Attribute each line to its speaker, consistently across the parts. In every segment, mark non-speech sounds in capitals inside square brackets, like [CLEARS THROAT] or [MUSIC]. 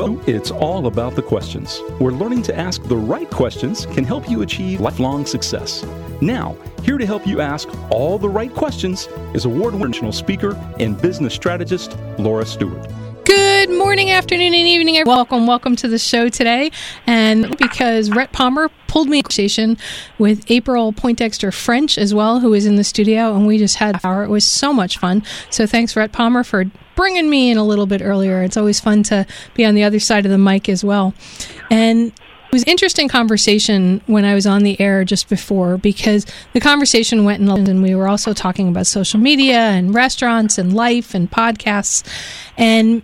Speaker 1: Well, it's all about the questions, where learning to ask the right questions can help you achieve lifelong success. Now, here to help you ask all the right questions is award winning speaker and business strategist Laura Stewart.
Speaker 2: Good morning, afternoon, and evening. Everyone. Welcome, welcome to the show today. And because Rhett Palmer pulled me in conversation with April Poindexter French as well, who is in the studio, and we just had an hour. It was so much fun. So thanks, Rhett Palmer, for bringing me in a little bit earlier. It's always fun to be on the other side of the mic as well. And it was interesting conversation when I was on the air just before because the conversation went in and we were also talking about social media and restaurants and life and podcasts and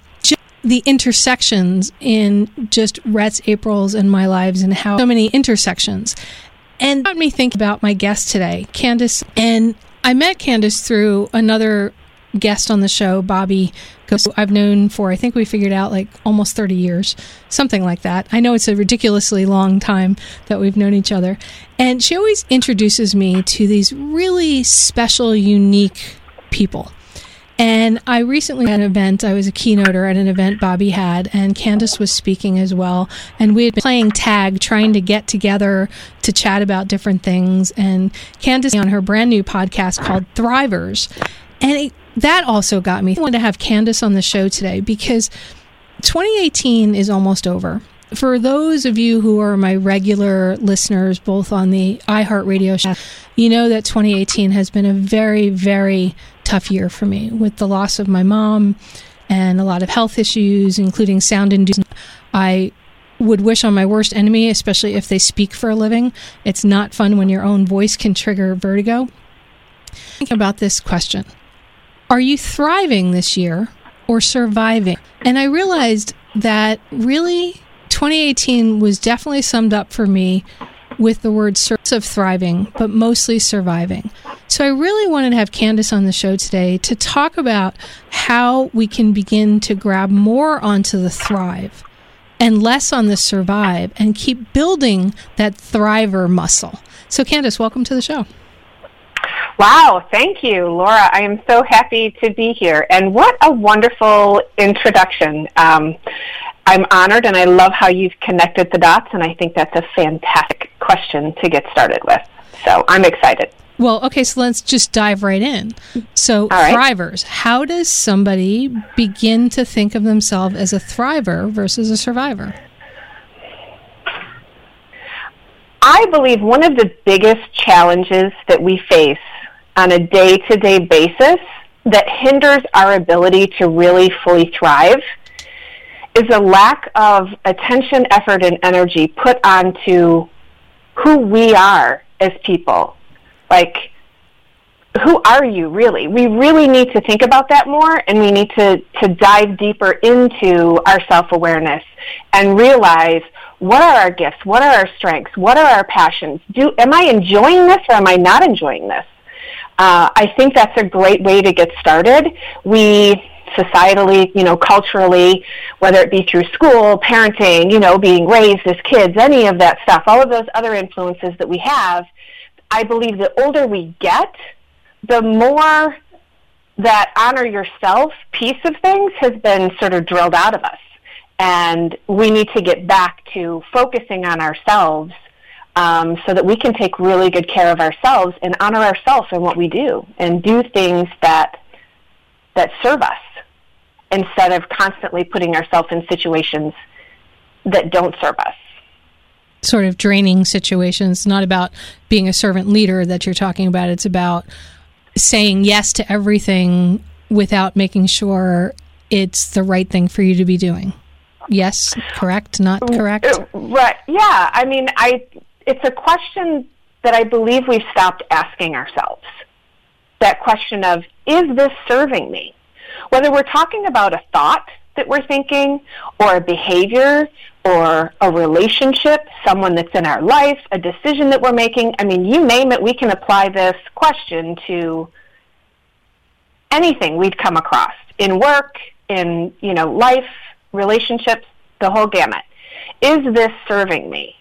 Speaker 2: the intersections in just Rhett's, April's, and my lives, and how so many intersections. And got me think about my guest today, Candace. And I met Candace through another guest on the show, Bobby, I've known for, I think we figured out like almost 30 years, something like that. I know it's a ridiculously long time that we've known each other. And she always introduces me to these really special, unique people. And I recently had an event, I was a keynoter at an event Bobby had, and Candace was speaking as well. And we had been playing tag, trying to get together to chat about different things. And Candace on her brand new podcast called Thrivers. And it, that also got me. I wanted to have Candace on the show today because 2018 is almost over. For those of you who are my regular listeners, both on the iHeartRadio show, you know that 2018 has been a very, very tough year for me with the loss of my mom and a lot of health issues, including sound induced. I would wish on my worst enemy, especially if they speak for a living. It's not fun when your own voice can trigger vertigo. Think about this question Are you thriving this year or surviving? And I realized that really 2018 was definitely summed up for me with the word of thriving, but mostly surviving. So I really wanted to have Candace on the show today to talk about how we can begin to grab more onto the thrive and less on the survive and keep building that thriver muscle. So Candace, welcome to the show.
Speaker 3: Wow, thank you, Laura. I am so happy to be here. And what a wonderful introduction. Um, I'm honored and I love how you've connected the dots, and I think that's a fantastic question to get started with. So I'm excited.
Speaker 2: Well, okay, so let's just dive right in. So, right. thrivers, how does somebody begin to think of themselves as a thriver versus a survivor?
Speaker 3: I believe one of the biggest challenges that we face on a day to day basis that hinders our ability to really fully thrive is a lack of attention, effort, and energy put onto who we are as people. Like, who are you really? We really need to think about that more and we need to, to dive deeper into our self awareness and realize what are our gifts? What are our strengths? What are our passions? Do, am I enjoying this or am I not enjoying this? Uh, I think that's a great way to get started. We societally, you know, culturally, whether it be through school, parenting, you know, being raised as kids, any of that stuff, all of those other influences that we have, I believe the older we get, the more that honor yourself piece of things has been sort of drilled out of us. And we need to get back to focusing on ourselves um, so that we can take really good care of ourselves and honor ourselves in what we do and do things that that serve us instead of constantly putting ourselves in situations that don't serve us.
Speaker 2: Sort of draining situations, not about being a servant leader that you're talking about. It's about saying yes to everything without making sure it's the right thing for you to be doing. Yes, correct, not correct? Uh,
Speaker 3: right. Yeah. I mean, I it's a question that I believe we've stopped asking ourselves. That question of is this serving me? Whether we're talking about a thought that we're thinking or a behavior or a relationship, someone that's in our life, a decision that we're making, I mean, you name it, we can apply this question to anything we've come across in work, in, you know, life, relationships, the whole gamut. Is this serving me?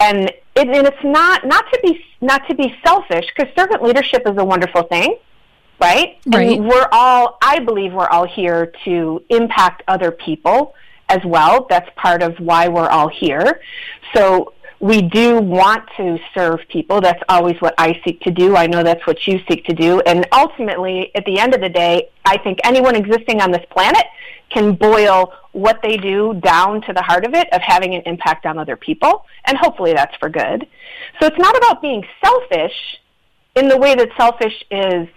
Speaker 3: And it, and it's not not to be not to be selfish because servant leadership is a wonderful thing right?
Speaker 2: Right.
Speaker 3: And we're all, I believe we're all here to impact other people as well. That's part of why we're all here. So we do want to serve people. That's always what I seek to do. I know that's what you seek to do. And ultimately, at the end of the day, I think anyone existing on this planet can boil what they do down to the heart of it, of having an impact on other people. And hopefully that's for good. So it's not about being selfish in the way that selfish is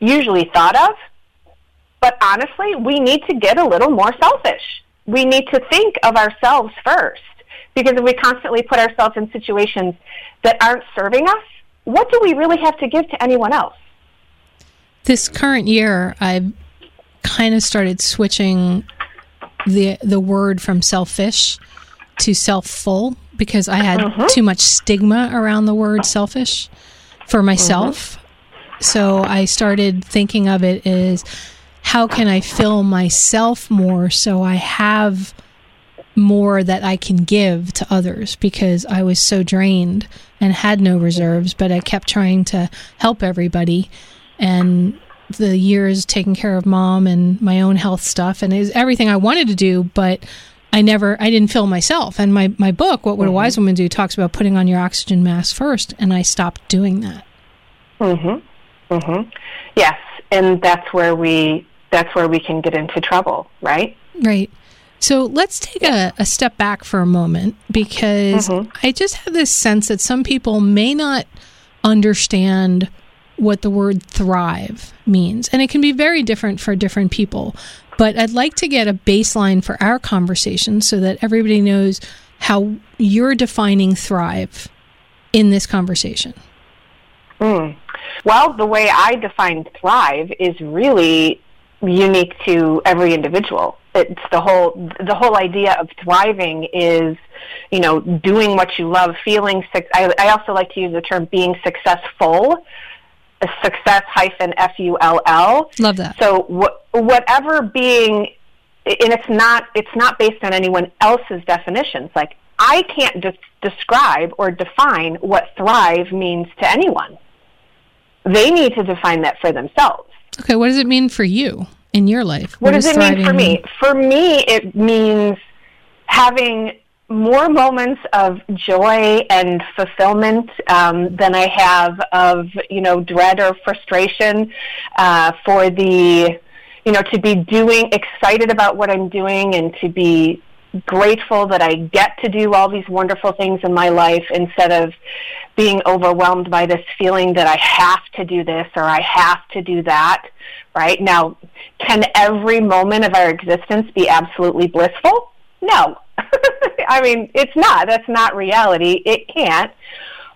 Speaker 3: usually thought of. But honestly, we need to get a little more selfish. We need to think of ourselves first. Because if we constantly put ourselves in situations that aren't serving us, what do we really have to give to anyone else?
Speaker 2: This current year, I've kind of started switching the the word from selfish to self-full because I had
Speaker 3: Mhm.
Speaker 2: too much stigma around the word selfish for myself. So I started thinking of it as how can I fill myself more so I have more that I can give to others because I was so drained and had no reserves, but I kept trying to help everybody. And the years taking care of mom and my own health stuff and was everything I wanted to do, but I never, I didn't fill myself. And my, my book, What Would a Wise Woman Do, talks about putting on your oxygen mask first. And I stopped doing that.
Speaker 3: Mhm. Mhm. Yes, and that's where we that's where we can get into trouble, right?
Speaker 2: Right. So let's take a, a step back for a moment because
Speaker 3: Mhm.
Speaker 2: I just have this sense that some people may not understand what the word thrive means. And it can be very different for different people. But I'd like to get a baseline for our conversation so that everybody knows how you're defining thrive in this conversation.
Speaker 3: Mm. Well, the way I define thrive is really unique to every individual. It's the whole the whole idea of thriving is, you know, doing what you love, feeling. I, I also like to use the term being successful. A success hyphen f u l l.
Speaker 2: Love that.
Speaker 3: So wh- whatever being, and it's not it's not based on anyone else's definitions. Like I can't de- describe or define what thrive means to anyone. They need to define that for themselves.
Speaker 2: Okay, what does it mean for you in your life?
Speaker 3: What, does it mean for me? For me, it means having more moments of joy and fulfillment um, than I have of you know dread or frustration uh, for the you know to be doing excited about what I'm doing and to be grateful that I get to do all these wonderful things in my life instead of being overwhelmed by this feeling that I have to do this or I have to do that. Right now, can every moment of our existence be absolutely blissful? No. [LAUGHS] I mean, it's not. That's not reality. It can't.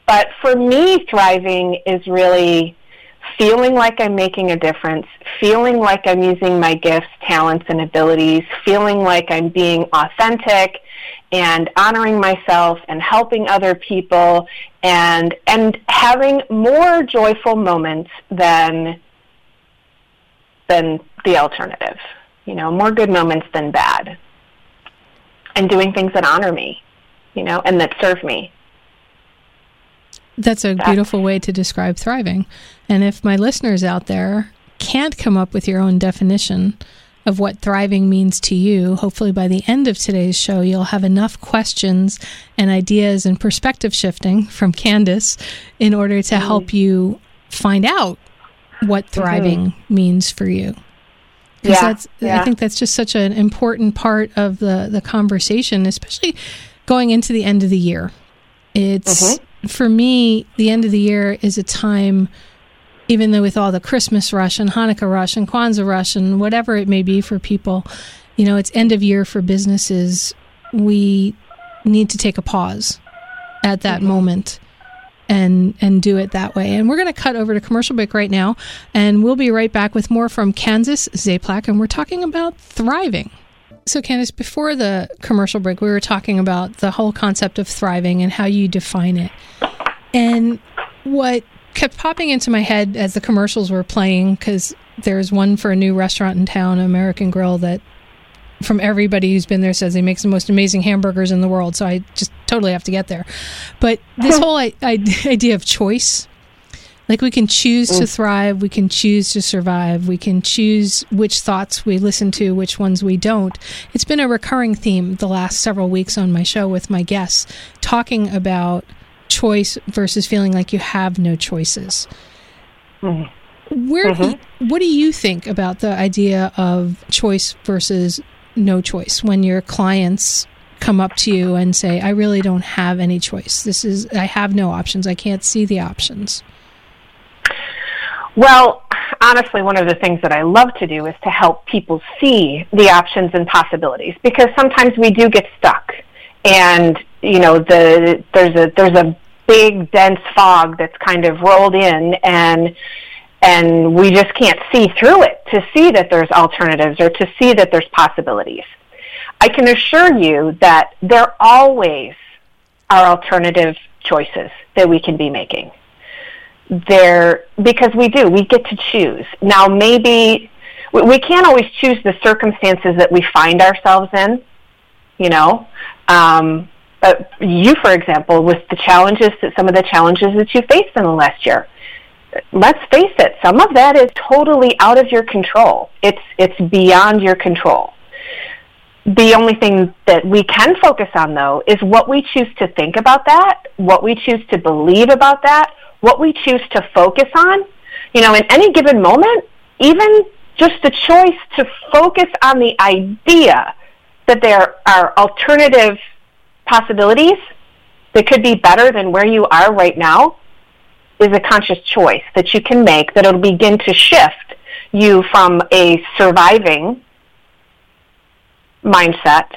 Speaker 3: But for me, thriving is really feeling like I'm making a difference, feeling like I'm using my gifts, talents, and abilities, feeling like I'm being authentic and honoring myself and helping other people and and having more joyful moments than than the alternative. You know, more good moments than bad. And doing things that honor me, you know, and that serve me.
Speaker 2: That's a beautiful way to describe thriving. And if my listeners out there can't come up with your own definition of what thriving means to you, hopefully by the end of today's show, you'll have enough questions and ideas and perspective shifting from Candace in order to mm-hmm. help you find out what mm-hmm. thriving means for you.
Speaker 3: Yeah,
Speaker 2: that's,
Speaker 3: yeah.
Speaker 2: I think that's just such an important part of the, the conversation, especially going into the end of the year. It's mm-hmm. For me, the end of the year is a time, even though with all the Christmas rush and Hanukkah rush and Kwanzaa rush and whatever it may be for people, you know, it's end of year for businesses. We need to take a pause at that mm-hmm. moment and and do it that way. And we're going to cut over to commercial break right now, and we'll be right back with more from Candace Zaplak, and we're talking about thriving. So, Candace, before the commercial break, we were talking about the whole concept of thriving and how you define it. And what kept popping into my head as the commercials were playing, because there's one for a new restaurant in town, American Grill, that from everybody who's been there says they make the most amazing hamburgers in the world. So I just totally have to get there. But this [LAUGHS] whole I, I, idea of choice, Like we can choose to mm. thrive, we can choose to survive, we can choose which thoughts we listen to, which ones we don't. It's been a recurring theme the last several weeks on my show with my guests, talking about choice versus feeling like you have no choices. Mm-hmm. Where, mm-hmm. what do you think about the idea of choice versus no choice when your clients come up to you and say, "I really don't have any choice. This is I have no options. I can't see the options."
Speaker 3: Well, honestly, one of the things that I love to do is to help people see the options and possibilities because sometimes we do get stuck, and you know, the there's a there's a big dense fog that's kind of rolled in, and and we just can't see through it to see that there's alternatives or to see that there's possibilities. I can assure you that there always are alternative choices that we can be making there because we do we get to choose. Now maybe we, can't always choose the circumstances that we find ourselves in you know? Um, but you for example with the challenges that some of the challenges that you faced in the last year let's face it some of that is totally out of your control. It's it's beyond your control. The only thing that we can focus on though is what we choose to think about that what we choose to believe about that what we choose to focus on, you know, in any given moment, even just the choice to focus on the idea that there are alternative possibilities that could be better than where you are right now is a conscious choice that you can make that it'll begin to shift you from a surviving mindset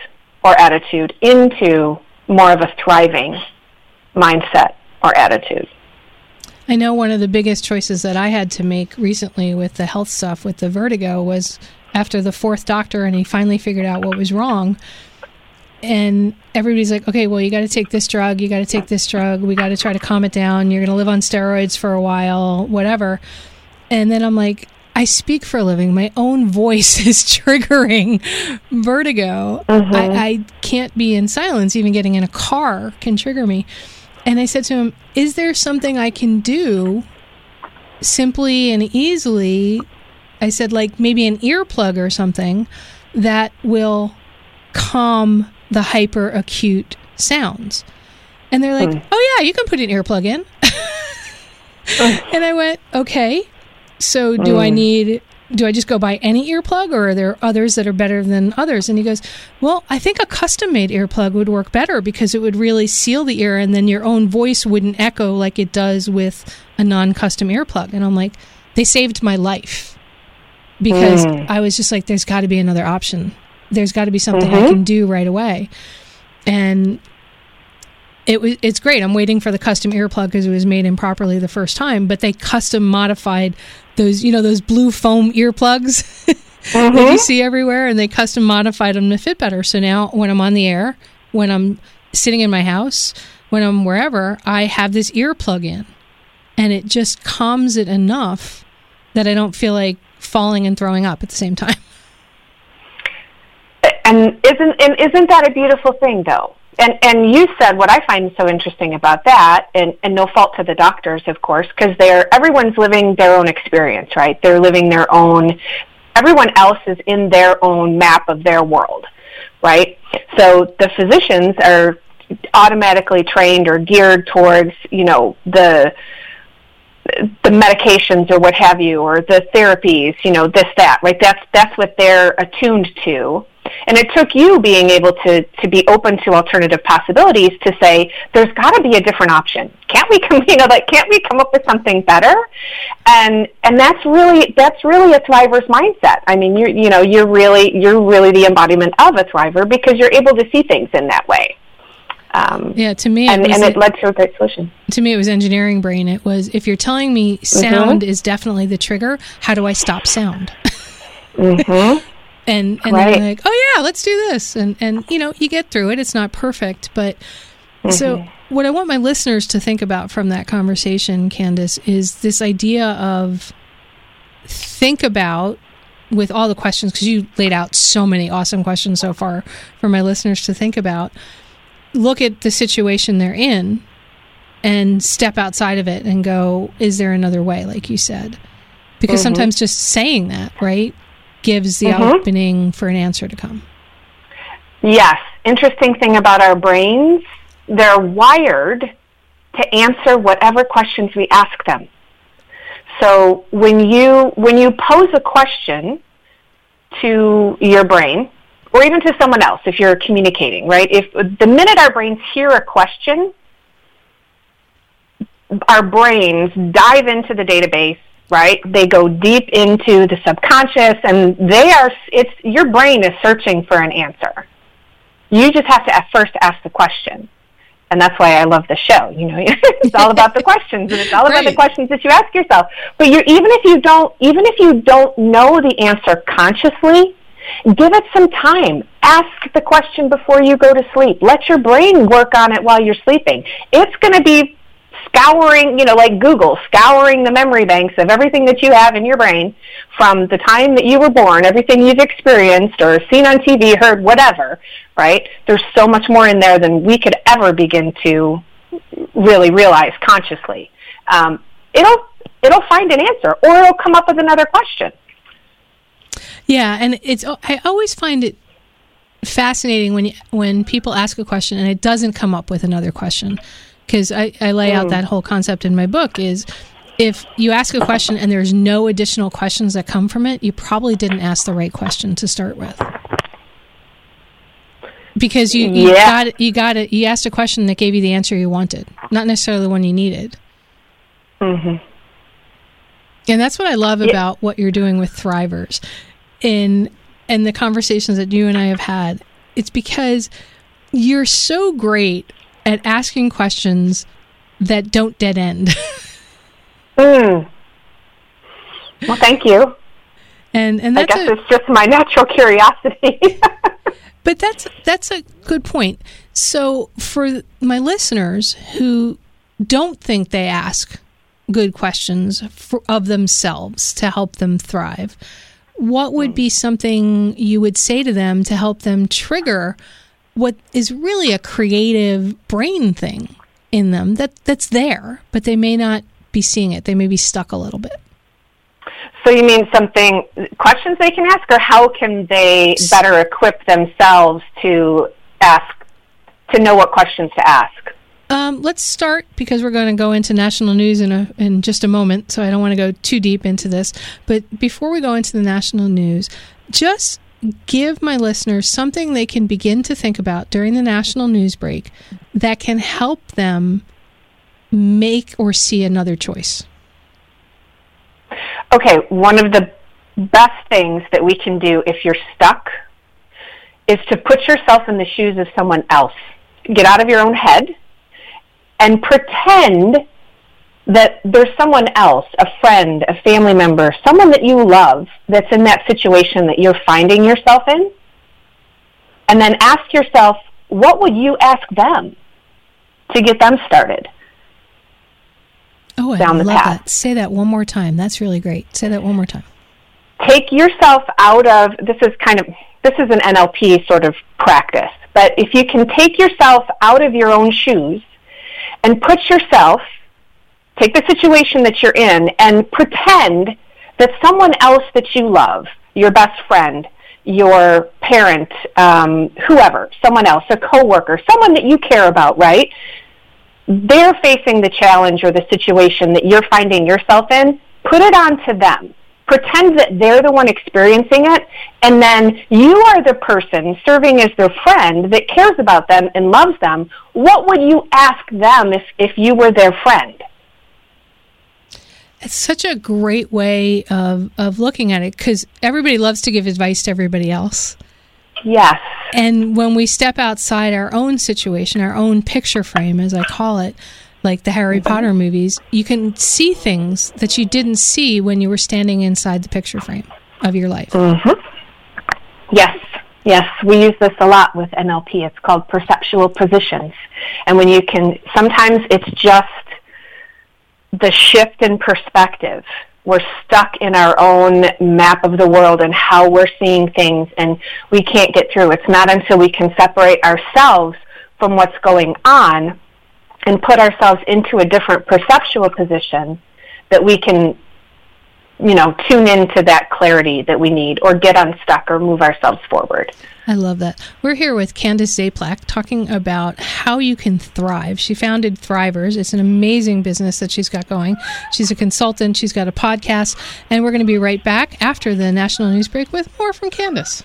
Speaker 3: or attitude into more of a thriving mindset or attitude.
Speaker 2: I know one of the biggest choices that I had to make recently with the health stuff with the vertigo was after the fourth doctor and he finally figured out what was wrong. And everybody's like, okay, well, you got to take this drug, you got to take this drug, we got to try to calm it down, you're going to live on steroids for a while, whatever. And then I'm like, I speak for a living. My own [LAUGHS] voice is triggering vertigo.
Speaker 3: Mhm.
Speaker 2: I, I can't be in silence. Even getting in a car can trigger me. And I said to him, Is there something I can do simply and easily? I said, like maybe an earplug or something that will calm the hyper acute sounds. And they're like,
Speaker 3: Hmm.
Speaker 2: Oh, yeah, you can put an earplug in. [LAUGHS] and I went, Okay. So do I
Speaker 3: Mm.
Speaker 2: need do I just go buy any earplug or are there others that are better than others? And he goes, Well, I think a custom made earplug would work better because it would really seal the ear and then your own voice wouldn't echo like it does with a non custom earplug. And I'm like, They saved my life because
Speaker 3: Mm.
Speaker 2: I was just like, There's got to be another option. There's got to be something I
Speaker 3: Mhm.
Speaker 2: can do right away. And it was it's great. I'm waiting for the custom earplug because it was made improperly the first time, but they custom modified those, you know, those blue foam earplugs [LAUGHS] that you mm-hmm. see everywhere, and they custom modified them to fit better. So now, when I'm on the air, when I'm sitting in my house, when I'm wherever, I have this earplug in, and it just calms it enough that I don't feel like falling and throwing up at the same time.
Speaker 3: and isn't and isn't that a beautiful thing though and and you said what i find so interesting about that and and no fault to the doctors of course because they're everyone's living their own experience right? They're living their own everyone else is in their own map of their world right? So the physicians are automatically trained or geared towards you know the the medications or what have you or the therapies you know this that right? That's that's what they're attuned to and it took you being able to to be open to alternative possibilities to say there's got to be a different option. Can't we come [LAUGHS] you know like can't we come up with something better? And and that's really that's really a thriver's mindset. I mean you're you know you're really you're really the embodiment of a thriver because you're able to see things in that way. Um,
Speaker 2: Yeah, to me,
Speaker 3: and
Speaker 2: it was
Speaker 3: and it led to a great solution.
Speaker 2: To me it was engineering brain. It was if you're telling me sound is definitely the trigger, how do I stop sound? [LAUGHS]
Speaker 3: hmm
Speaker 2: and and
Speaker 3: Right.
Speaker 2: they're like, oh yeah, let's do this, and and you know you get through it. It's not perfect, but so what I want my listeners to think about from that conversation, Candace, is this idea of think about with all the questions because you laid out so many awesome questions so far for my listeners to think about. Look at the situation they're in and step outside of it and go, is there another way, like you said? Because
Speaker 3: Mhm.
Speaker 2: sometimes just saying that, right, gives the
Speaker 3: Mhm.
Speaker 2: opening for an answer to come.
Speaker 3: Yes. Interesting thing about our brains, they're wired to answer whatever questions we ask them. So when you when you pose a question to your brain or even to someone else if you're communicating, right? If the minute our brains hear a question, our brains dive into the database right they go deep into the subconscious and they are it's your brain is searching for an answer you just have to at first ask the question and that's why I love the show. You know, [LAUGHS] it's all about the [LAUGHS] questions, and it's all about the questions that you ask yourself. But you even if you don't, even if you don't know the answer consciously, give it some time. Ask the question before you go to sleep. Let your brain work on it while you're sleeping. It's going to be scouring, you know, like Google, scouring the memory banks of everything that you have in your brain from the time that you were born, everything you've experienced or seen on TV, heard, whatever, right? There's so much more in there than we could ever begin to really realize consciously. Um, it'll it'll find an answer, or it'll come up with another question.
Speaker 2: Yeah, and it's I always find it fascinating when you, when people ask a question and it doesn't come up with another question because I, I lay out that whole concept in my book is if you ask a question and there's no additional questions that come from it, you probably didn't ask the right question to start with. Because you, you
Speaker 3: Yeah.
Speaker 2: got you got it you asked a question that gave you the answer you wanted, not necessarily the one you needed.
Speaker 3: hmm
Speaker 2: And that's what I love about what you're doing with Thrivers in and the conversations that you and I have had. It's because you're so great at asking questions that don't dead end. [LAUGHS]
Speaker 3: Mm. Well, thank you.
Speaker 2: and and
Speaker 3: I
Speaker 2: that's
Speaker 3: guess
Speaker 2: a,
Speaker 3: it's just my natural curiosity. [LAUGHS]
Speaker 2: but that's that's a good point. So for my listeners who don't think they ask good questions for, of themselves to help them thrive, what would be something you would say to them to help them trigger what is really a creative brain thing in them that that's there, but they may not be seeing it. They may be stuck a little bit.
Speaker 3: So you mean something questions they can ask, or how can they better equip themselves to ask to know what questions to ask?
Speaker 2: Um, let's start because we're going to go into national news in a in just a moment. So I don't want to go too deep into this. But before we go into the national news, just give my listeners something they can begin to think about during the national news break that can help them make or see another choice.
Speaker 3: Okay, one of the best things that we can do if you're stuck is to put yourself in the shoes of someone else. Get out of your own head and pretend that there's someone else, a friend, a family member, someone that you love that's in that situation that you're finding yourself in. And then ask yourself, what would you ask them to get them started?
Speaker 2: Oh, I
Speaker 3: Down the
Speaker 2: love
Speaker 3: path.
Speaker 2: that. Say that one more time. That's really great. Say that one more time.
Speaker 3: take yourself out of this is kind of this is an NLP sort of practice. But if you can take yourself out of your own shoes and put yourself take the situation that you're in and pretend that someone else that you love, your best friend, your parent, um, whoever, someone else, a coworker, someone that you care about, right? They're facing the challenge or the situation that you're finding yourself in. Put it on to them pretend that they're the one experiencing it, and then you are the person serving as their friend that cares about them and loves them. What would you ask them if, if you were their friend?
Speaker 2: It's such a great way of, of looking at it because everybody loves to give advice to everybody else.
Speaker 3: Yes.
Speaker 2: And when we step outside our own situation, our own picture frame, as I call it, like the Harry Potter movies, you can see things that you didn't see when you were standing inside the picture frame of your life. Mm-hmm.
Speaker 3: Yes. Yes, we use this a lot with NLP. It's called perceptual positions. And when you can, sometimes it's just the shift in perspective. We're stuck in our own map of the world and how we're seeing things, and we can't get through. It's not until we can separate ourselves from what's going on and put ourselves into a different perceptual position that we can you know tune into that clarity that we need or get unstuck or move ourselves forward
Speaker 2: I love that. We're here with Candace Zaplak talking about how you can thrive. She founded Thrivers. It's an amazing business that she's got going. She's a consultant, she's got a podcast, and we're going to be right back after the national news break with more from Candace.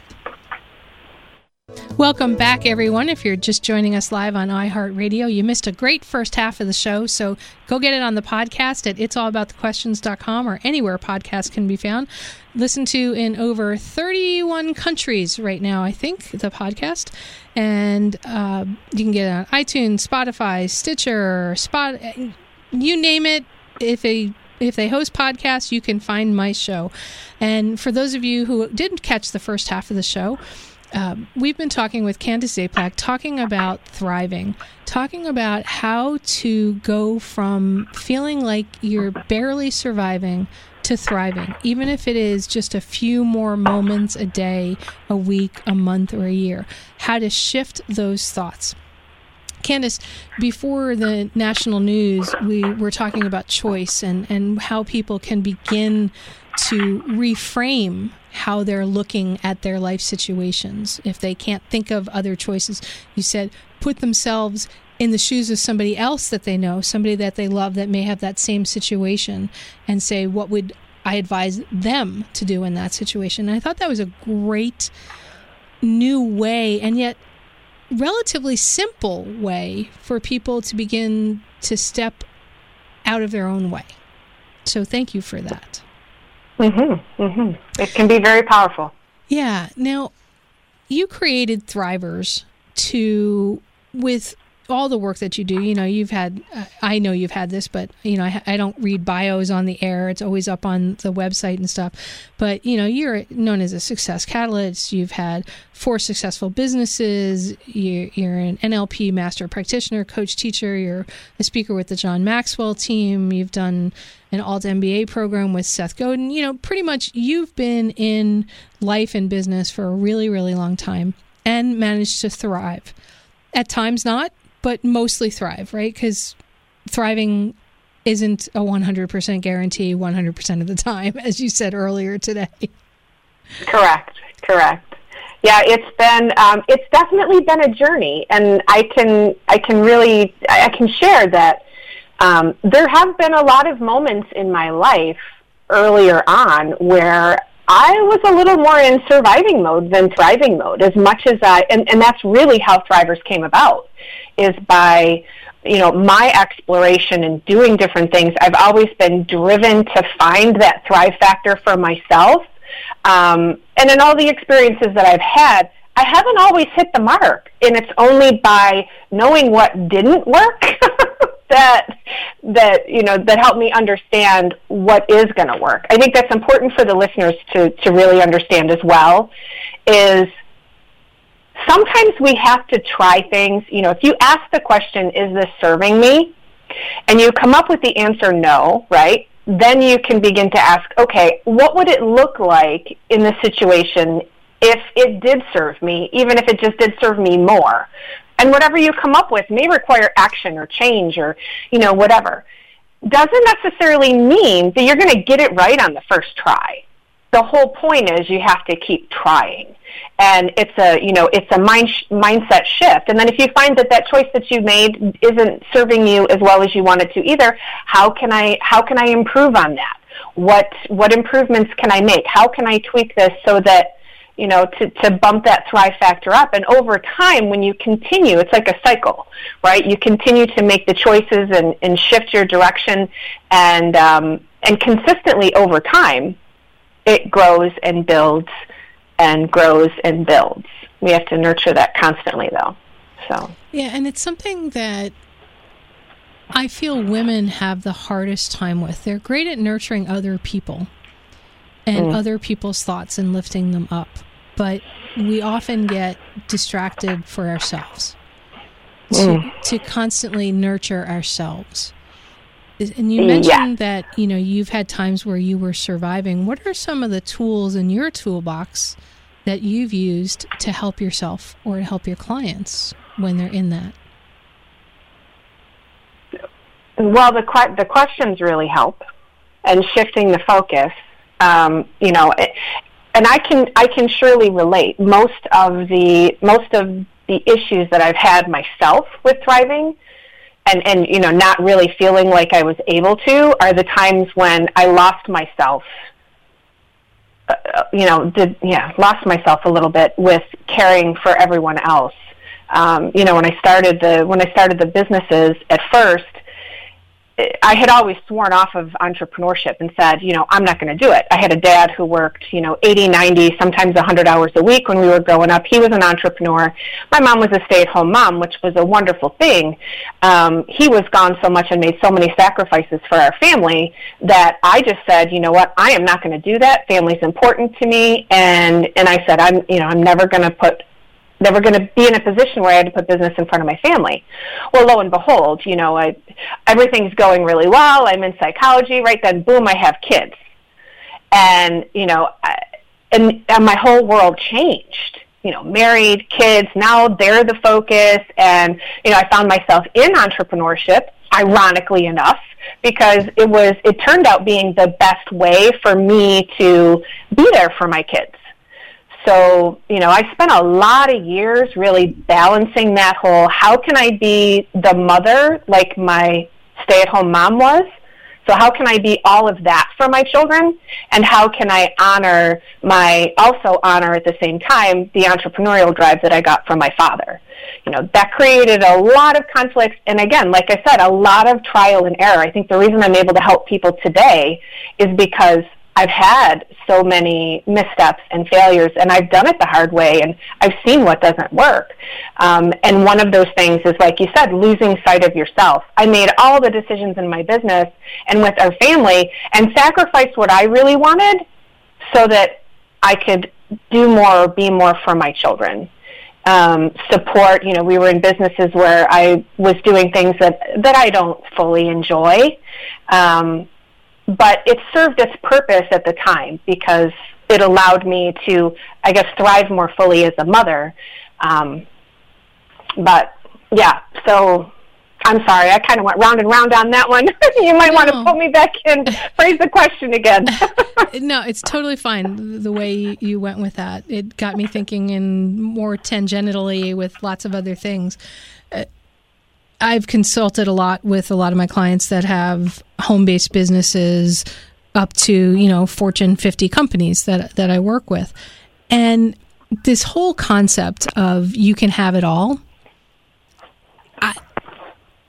Speaker 2: Welcome back, everyone. If you're just joining us live on iHeartRadio, you missed a great first half of the show. So go get it on the podcast at it'sallaboutthequestions.com or anywhere podcasts can be found. Listen to in over 31 countries right now, I think, the podcast. And uh, you can get it on iTunes, Spotify, Stitcher, Spot, you name it. If a if they host podcasts, you can find my show. And for those of you who didn't catch the first half of the show, um, we've been talking with Candace Zaplak, talking about thriving, talking about how to go from feeling like you're barely surviving to thriving, even if it is just a few more moments a day, a week, a month, or a year. How to shift those thoughts. Candace, before the national news, we were talking about choice and, and how people can begin to reframe how they're looking at their life situations. If they can't think of other choices, you said put themselves in the shoes of somebody else that they know, somebody that they love that may have that same situation, and say, what would I advise them to do in that situation? And I thought that was a great new way, and yet relatively simple way for people to begin to step out of their own way. So thank you for that.
Speaker 3: Mm-hmm, mm-hmm. It can be very powerful.
Speaker 2: Yeah. Now, you created Thrivers to with all the work that you do, you know, you've had, I know you've had this, but, you know, I, I, don't read bios on the air. It's always up on the website and stuff. But, you know, you're known as a success catalyst. You've had four successful businesses. You're, you're an NLP master practitioner, coach, teacher. You're a speaker with the John Maxwell team. You've done an alt MBA program with Seth Godin. You know, pretty much you've been in life and business for a really, really long time and managed to thrive. At times not, but mostly thrive, right? Because thriving isn't a 100% guarantee 100% of the time, [LAUGHS] as you said earlier today.
Speaker 3: Correct, correct. Yeah, it's been um, it's definitely been a journey, and I can I can really I can share that um, there have been a lot of moments in my life earlier on where I was a little more in surviving mode than thriving mode. As much as I and, and that's really how Thrivers came about is by you know my exploration and doing different things i've always been driven to find that thrive factor for myself um, and in all the experiences that i've had i haven't always hit the mark and it's only by knowing what didn't work [LAUGHS] that that you know that helped me understand what is going to work i think that's important for the listeners to to really understand as well is sometimes we have to try things. You know, if you ask the question, is this serving me? And you come up with the answer no, right? Then you can begin to ask, okay, what would it look like in this situation if it did serve me, even if it just did serve me more? And whatever you come up with may require action or change or, you know, whatever. Doesn't necessarily mean that you're going to get it right on the first try. The whole point is you have to keep trying and it's a you know it's a mind sh- mindset shift and then if you find that that choice that you made isn't serving you as well as you wanted to either how can i how can i improve on that what what improvements can i make how can i tweak this so that you know to, to bump that thrive factor up and over time when you continue it's like a cycle right you continue to make the choices and, and shift your direction and um, and consistently over time it grows and builds and grows and builds. We have to nurture that constantly, though. So
Speaker 2: yeah, and it's something that I feel women have the hardest time with. They're great at nurturing other people and mm. other people's thoughts and lifting them up, but we often get distracted for ourselves to, mm. to constantly nurture ourselves. And you mentioned yeah. that you know you've had times where you were surviving. What are some of the tools in your toolbox that you've used to help yourself or to help your clients when they're in that?
Speaker 3: well, the the questions really help, and shifting the focus. Um, you know, and I can I can surely relate. Most of the most of the issues that I've had myself with thriving and and you know not really feeling like I was able to are the times when I lost myself uh, uh, you know did yeah lost myself a little bit with caring for everyone else um, you know when I started the when I started the businesses at first I had always sworn off of entrepreneurship and said, you know, I'm not going to do it. I had a dad who worked, you know, 80, 90, sometimes 100 hours a week when we were growing up. He was an entrepreneur. My mom was a stay-at-home mom, which was a wonderful thing. Um, he was gone so much and made so many sacrifices for our family that I just said, you know what, I am not going to do that. Family's important to me, and and I said, I'm, you know, I'm never going to put never going to be in a position where I had to put business in front of my family. Well, lo and behold, you know, I, everything's going really well. I'm in psychology, right? Then, boom, I have kids, and you know, I, and, and my whole world changed. You know, married, kids. Now they're the focus, and you know, I found myself in entrepreneurship. Ironically enough, because it was, it turned out being the best way for me to be there for my kids so, you know, I spent a lot of years really balancing that whole how can I be the mother like my stay at home mom was? So, how can I be all of that for my children? And how can I honor my, also honor at the same time, the entrepreneurial drive that I got from my father? You know, that created a lot of conflicts. And again, like I said, a lot of trial and error. I think the reason I'm able to help people today is because I've had so many missteps and failures, and I've done it the hard way, and I've seen what doesn't work. Um, and one of those things is, like you said, losing sight of yourself. I made all the decisions in my business and with our family, and sacrificed what I really wanted so that I could do more or be more for my children. Um, support. You know, we were in businesses where I was doing things that that I don't fully enjoy. Um, but it served its purpose at the time because it allowed me to, I guess, thrive more fully as a mother. Um, but yeah, so I'm sorry, I kind of went round and round on that one. [LAUGHS] you might no. want to put me back in, phrase the question again. [LAUGHS]
Speaker 2: no, it's totally fine the way you went with that. It got me thinking in more tangentially with lots of other things. Uh, I've consulted a lot with a lot of my clients that have home-based businesses up to, you know, Fortune 50 companies that that I work with. And this whole concept of you can have it all I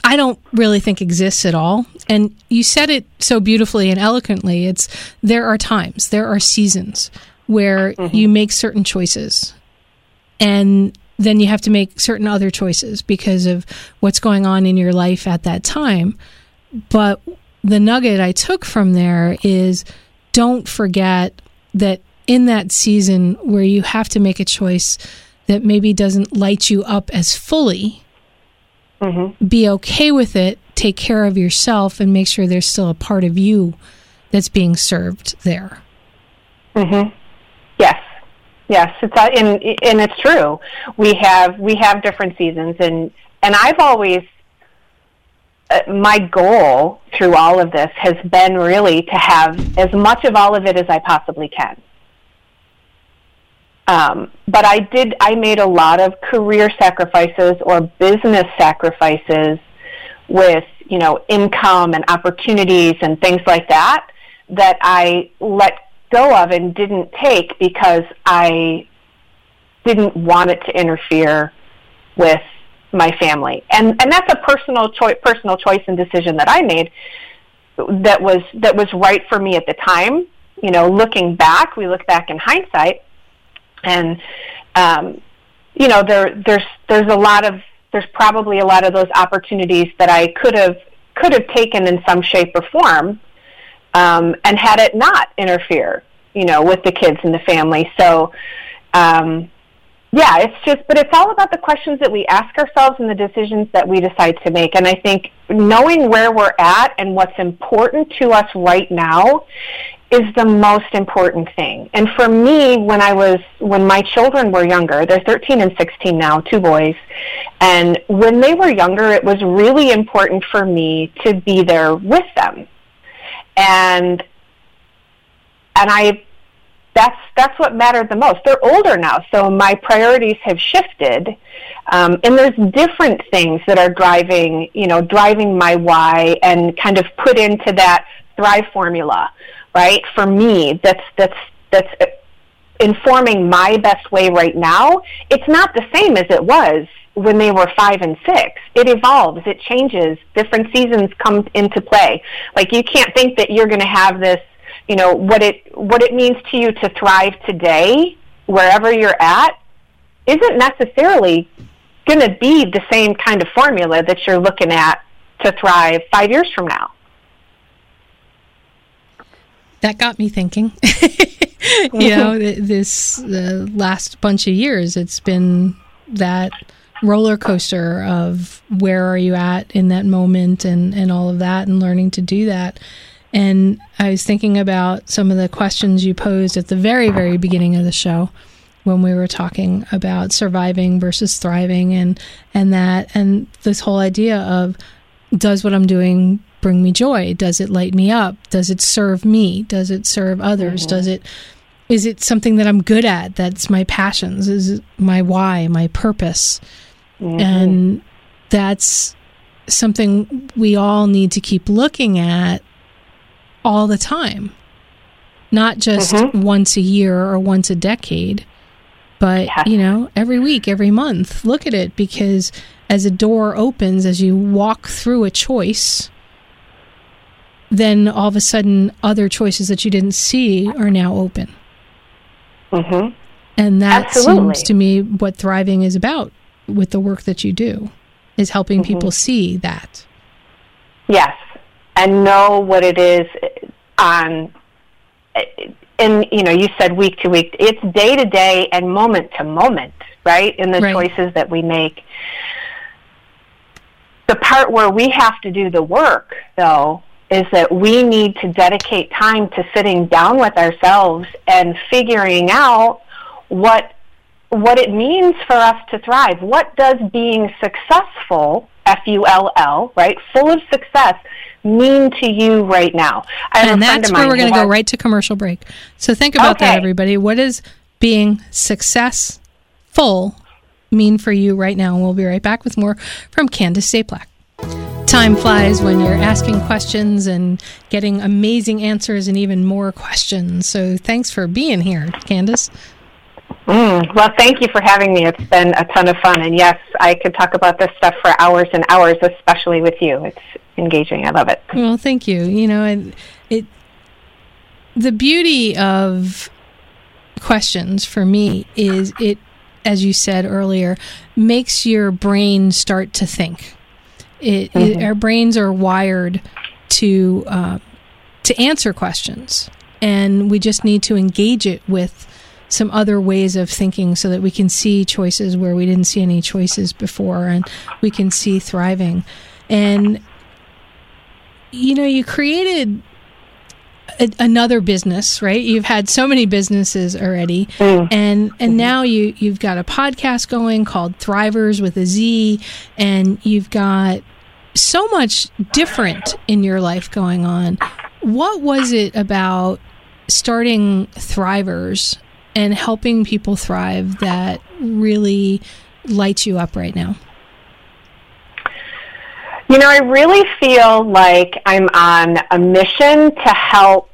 Speaker 2: I don't really think exists at all. And you said it so beautifully and eloquently. It's there are times, there are seasons where mm-hmm. you make certain choices. And then you have to make certain other choices because of what's going on in your life at that time. But the nugget I took from there is don't forget that in that season where you have to make a choice that maybe doesn't light you up as fully, mm-hmm. be okay with it, take care of yourself, and make sure there's still a part of you that's being served there.
Speaker 3: Mm-hmm. Yes. Yes, it's uh, and and it's true. We have we have different seasons, and and I've always uh, my goal through all of this has been really to have as much of all of it as I possibly can. Um, but I did I made a lot of career sacrifices or business sacrifices with you know income and opportunities and things like that that I let go of and didn't take because I didn't want it to interfere with my family. And and that's a personal choice personal choice and decision that I made that was that was right for me at the time. You know, looking back, we look back in hindsight and um, you know, there there's there's a lot of there's probably a lot of those opportunities that I could have could have taken in some shape or form um, and had it not interfere, you know, with the kids and the family. So, um, yeah, it's just, but it's all about the questions that we ask ourselves and the decisions that we decide to make. And I think knowing where we're at and what's important to us right now is the most important thing. And for me, when I was, when my children were younger, they're 13 and 16 now, two boys, And when they were younger, it was really important for me to be there with them. And and I that's that's what mattered the most. They're older now, so my priorities have shifted, um, and there's different things that are driving you know driving my why and kind of put into that thrive formula, right? For me, that's that's that's informing my best way right now. It's not the same as it was when they were five and six. It evolves, it changes, different seasons come into play. Like you can't think that you're going to have this you know what it what it means to you to thrive today wherever you're at isn't necessarily going to be the same kind of formula that you're looking at to thrive 5 years from now
Speaker 2: that got me thinking [LAUGHS] you know this uh, last bunch of years it's been that roller coaster of where are you at in that moment and and all of that and learning to do that and I was thinking about some of the questions you posed at the very, very beginning of the show when we were talking about surviving versus thriving and and that and this whole idea of does what I'm doing bring me joy? Does it light me up? Does it serve me? Does it serve others? Mm-hmm. Does it is it something that I'm good at? That's my passions. Is it my why, my purpose? Mm-hmm. And that's something we all need to keep looking at all the time, not just mm-hmm. once a year or once a decade, but yeah. you know, every week, every month. Look at it because as a door opens, as you walk through a choice, then all of a sudden, other choices that you didn't see are now open.
Speaker 3: Mm-hmm.
Speaker 2: And that
Speaker 3: Absolutely.
Speaker 2: seems to me what thriving is about with the work that you do, is helping mm-hmm. people see that.
Speaker 3: Yes, and know what it is on and you know you said week to week it's day to day and moment to moment right in the right. choices that we make the part where we have to do the work though is that we need to dedicate time to sitting down with ourselves and figuring out what what it means for us to thrive what does being successful f u l l right full of success mean to you right now?
Speaker 2: and that's where we're going to go right to commercial break. So think about okay. that, everybody. What does being successful mean for you right now? And we'll be right back with more from Candace Zaplak. Time flies when you're asking questions and getting amazing answers and even more questions. So thanks for being here, Candace.
Speaker 3: Mm, well, thank you for having me. It's been a ton of fun. And yes, I could talk about this stuff for hours and hours, especially with you. It's engaging. I love it.
Speaker 2: Well, thank you. You know, it, it the beauty of questions for me is it, as you said earlier, makes your brain start to think. It, mm-hmm. it our brains are wired to uh, to answer questions, and we just need to engage it with some other ways of thinking so that we can see choices where we didn't see any choices before and we can see thriving. And you know, you created a, another business, right? You've had so many businesses already, mm. and and mm-hmm. now you you've got a podcast going called Thriverz with a Z, and you've got so much different in your life going on. What was it about starting Thriverz and helping people thrive that really lights you up right now?
Speaker 3: You know, I really feel like I'm on a mission to help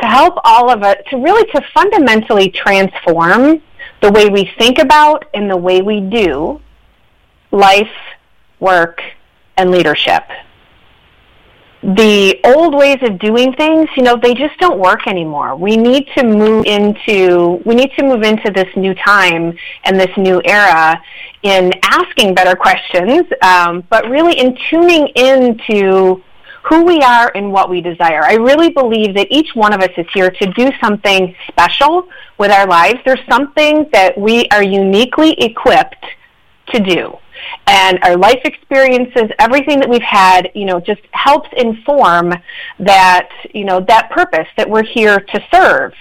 Speaker 3: to help all of us to really to fundamentally transform the way we think about and the way we do life, work, and leadership. The old ways of doing things, you know, they just don't work anymore. We need to move into we need to move into this new time and this new era in asking better questions, um, but really in tuning into who we are and what we desire. I really believe that each one of us is here to do something special with our lives. There's something that we are uniquely equipped to do. And our life experiences, everything that we've had, you know, just helps inform that, you know, that purpose that we're here to serve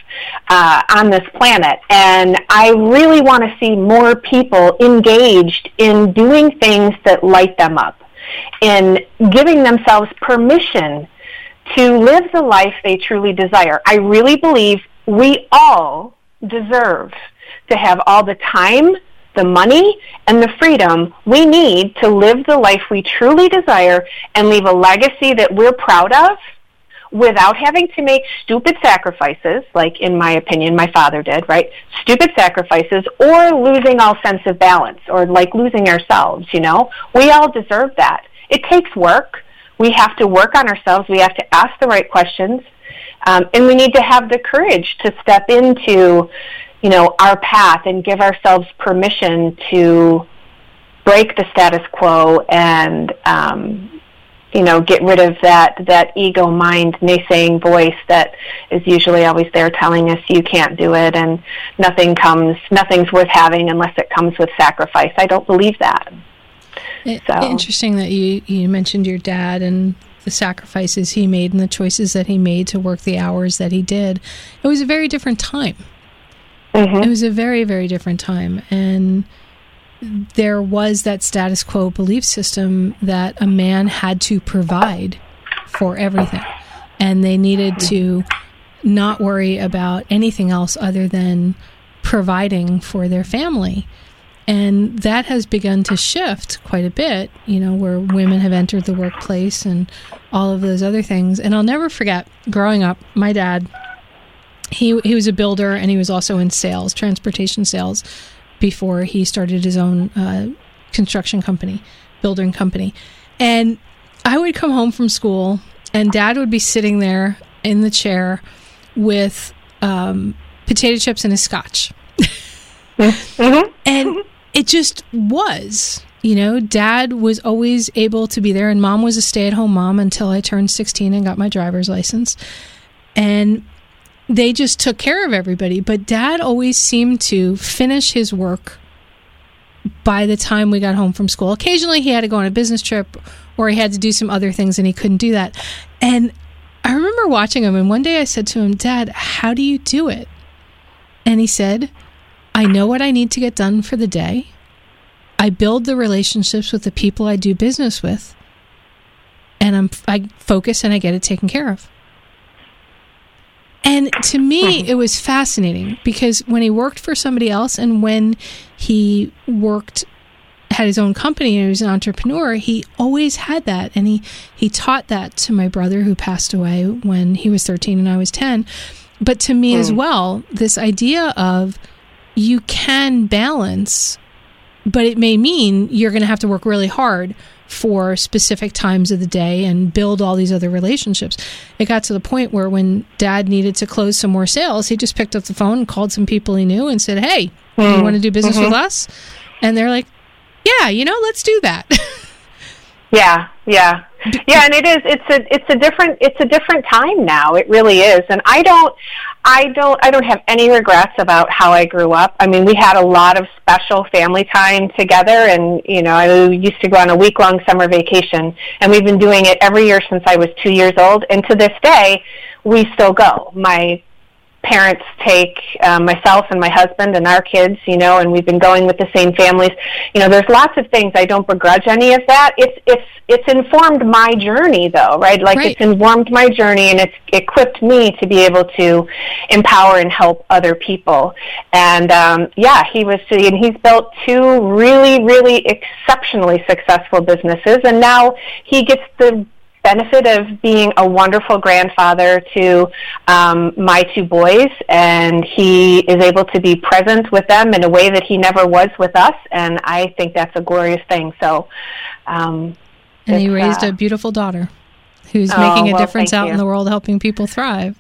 Speaker 3: uh, on this planet. And I really want to see more people engaged in doing things that light them up, in giving themselves permission to live the life they truly desire. I really believe we all deserve to have all the time, the money, and the freedom we need to live the life we truly desire and leave a legacy that we're proud of without having to make stupid sacrifices, like in my opinion my father did, right? Stupid sacrifices or losing all sense of balance or like losing ourselves, you know? We all deserve that. It takes work. We have to work on ourselves. We have to ask the right questions. Um, and we need to have the courage to step into, you know, our path and give ourselves permission to break the status quo and, um, you know, get rid of that, that ego mind naysaying voice that is usually always there telling us you can't do it and nothing comes, nothing's worth having unless it comes with sacrifice. I don't believe that.
Speaker 2: It, so. Interesting that you, you mentioned your dad and the sacrifices he made and the choices that he made to work the hours that he did. It was a very different time. Mm-hmm. It was a very, very different time. And there was that status quo belief system that a man had to provide for everything. And they needed to not worry about anything else other than providing for their family. And that has begun to shift quite a bit, you know, where women have entered the workplace and all of those other things. And I'll never forget growing up, my dad, he, he was a builder and he was also in sales, transportation sales, before he started his own uh, construction company, building company. And I would come home from school and dad would be sitting there in the chair with um, potato chips and a scotch. Mm-hmm. and it just was. You know, dad was always able to be there, and mom was a stay at home mom until I turned 16 and got my driver's license. And they just took care of everybody. But dad always seemed to finish his work by the time we got home from school. Occasionally, he had to go on a business trip or he had to do some other things, and he couldn't do that. And I remember watching him, and one day I said to him, Dad, how do you do it? And he said, I know what I need to get done for the day. I build the relationships with the people I do business with, and I'm I focus and I get it taken care of. And to me, it was fascinating because when he worked for somebody else and when he worked, had his own company and he was an entrepreneur, he always had that. And he, he taught that to my brother who passed away when he was 13 and I was 10. But to me mm. as well, this idea of you can balance, but it may mean you're going to have to work really hard for specific times of the day and build all these other relationships. It got to the point where when dad needed to close some more sales, he just picked up the phone and called some people he knew and said, Hey, mm. you want to do business mm-hmm. with us? And they're like, Yeah, you know, let's do that. [LAUGHS]
Speaker 3: yeah, yeah. Yeah, and it is it's a it's a different it's a different time now. It really is. And I don't I don't I don't have any regrets about how I grew up. I mean, we had a lot of special family time together and, you know, I used to go on a week-long summer vacation and we've been doing it every year since I was 2 years old and to this day we still go. My parents take um, myself and my husband and our kids, you know, and we've been going with the same families. You know, there's lots of things I don't begrudge any of that. It's it's it's informed my journey though, right? Like right. it's informed my journey and it's equipped me to be able to empower and help other people. And um, yeah, he was and he's built two really really exceptionally successful businesses and now he gets the benefit of being a wonderful grandfather to um, my two boys, and he is able to be present with them in a way that he never was with us, and I think that's a glorious thing. So, um,
Speaker 2: and he raised uh, a beautiful daughter who's oh, making a well, difference out you. in the world, helping people thrive.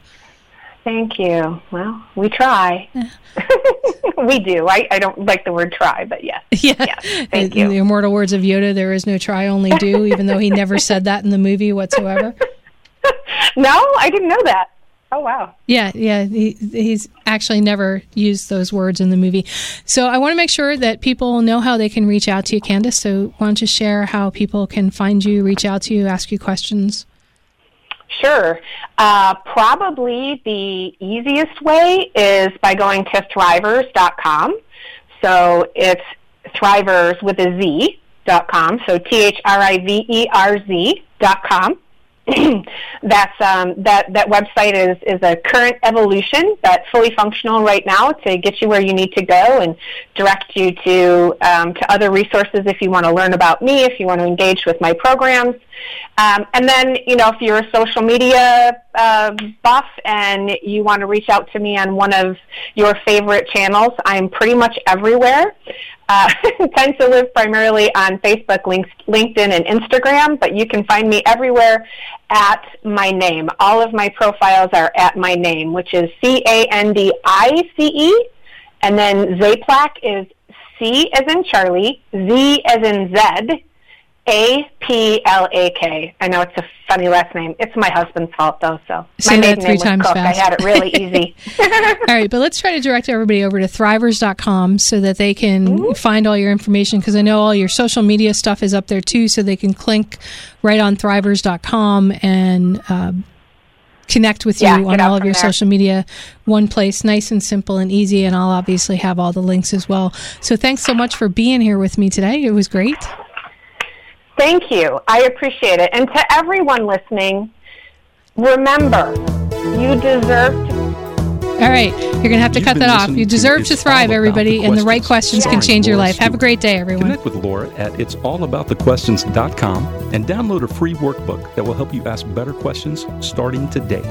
Speaker 3: Thank you. Well, we try. [LAUGHS] we do. I, I don't like the word try, but yes. [LAUGHS]
Speaker 2: Yeah. Yes, thank in you. the immortal words of Yoda, there is no try, only do, [LAUGHS] even though he never said that in the movie whatsoever.
Speaker 3: no, I didn't know that. Oh wow.
Speaker 2: Yeah, yeah. He, he's actually never used those words in the movie. So I want to make sure that people know how they can reach out to you, Candace. So why don't you share how people can find you, reach out to you, ask you questions?
Speaker 3: Sure. Uh, probably the easiest way is by going to thriverz.com. So it's thrivers with a Z dot com. So T H R I V E R Z dot com. [CLEARS THROAT] that's um, that that website is is a current evolution that's fully functional right now to get you where you need to go and direct you to um, to other resources if you want to learn about me, if you want to engage with my programs, um, and then you know if you're a social media uh, buff and you want to reach out to me on one of your favorite channels, I'm pretty much everywhere. Uh, [LAUGHS] tend to live primarily on Facebook, LinkedIn, and Instagram, but you can find me everywhere at my name. All of my profiles are at my name, which is C A N D I C E, and then Zaplak is C as in Charlie, Z as in Zed, a P L A K. I know it's a funny last name. It's my husband's fault though, so
Speaker 2: Say
Speaker 3: my
Speaker 2: that three times
Speaker 3: Cook.
Speaker 2: fast.
Speaker 3: I had it really [LAUGHS] easy.
Speaker 2: all right, but let's try to direct everybody over to thriverz.com so that they can mm-hmm. find all your information because I know all your social media stuff is up there too, so they can click right on thriverz.com and uh, connect with you
Speaker 3: yeah,
Speaker 2: on all of your
Speaker 3: there.
Speaker 2: social media one place nice and simple and easy and i'll obviously have all the links as well so thanks so much for being here with me today it was great
Speaker 3: Thank you. I appreciate it. And to everyone listening, remember, you deserve to.
Speaker 2: All right, you're going to have to
Speaker 1: You've
Speaker 2: cut that off. You deserve to, thrive, everybody,
Speaker 1: the
Speaker 2: and the right questions
Speaker 1: yeah.
Speaker 2: can change your life. Have a great day, everyone.
Speaker 1: Connect with Laura at it'sallaboutthequestions.com and download a free workbook that will help you ask better questions starting today.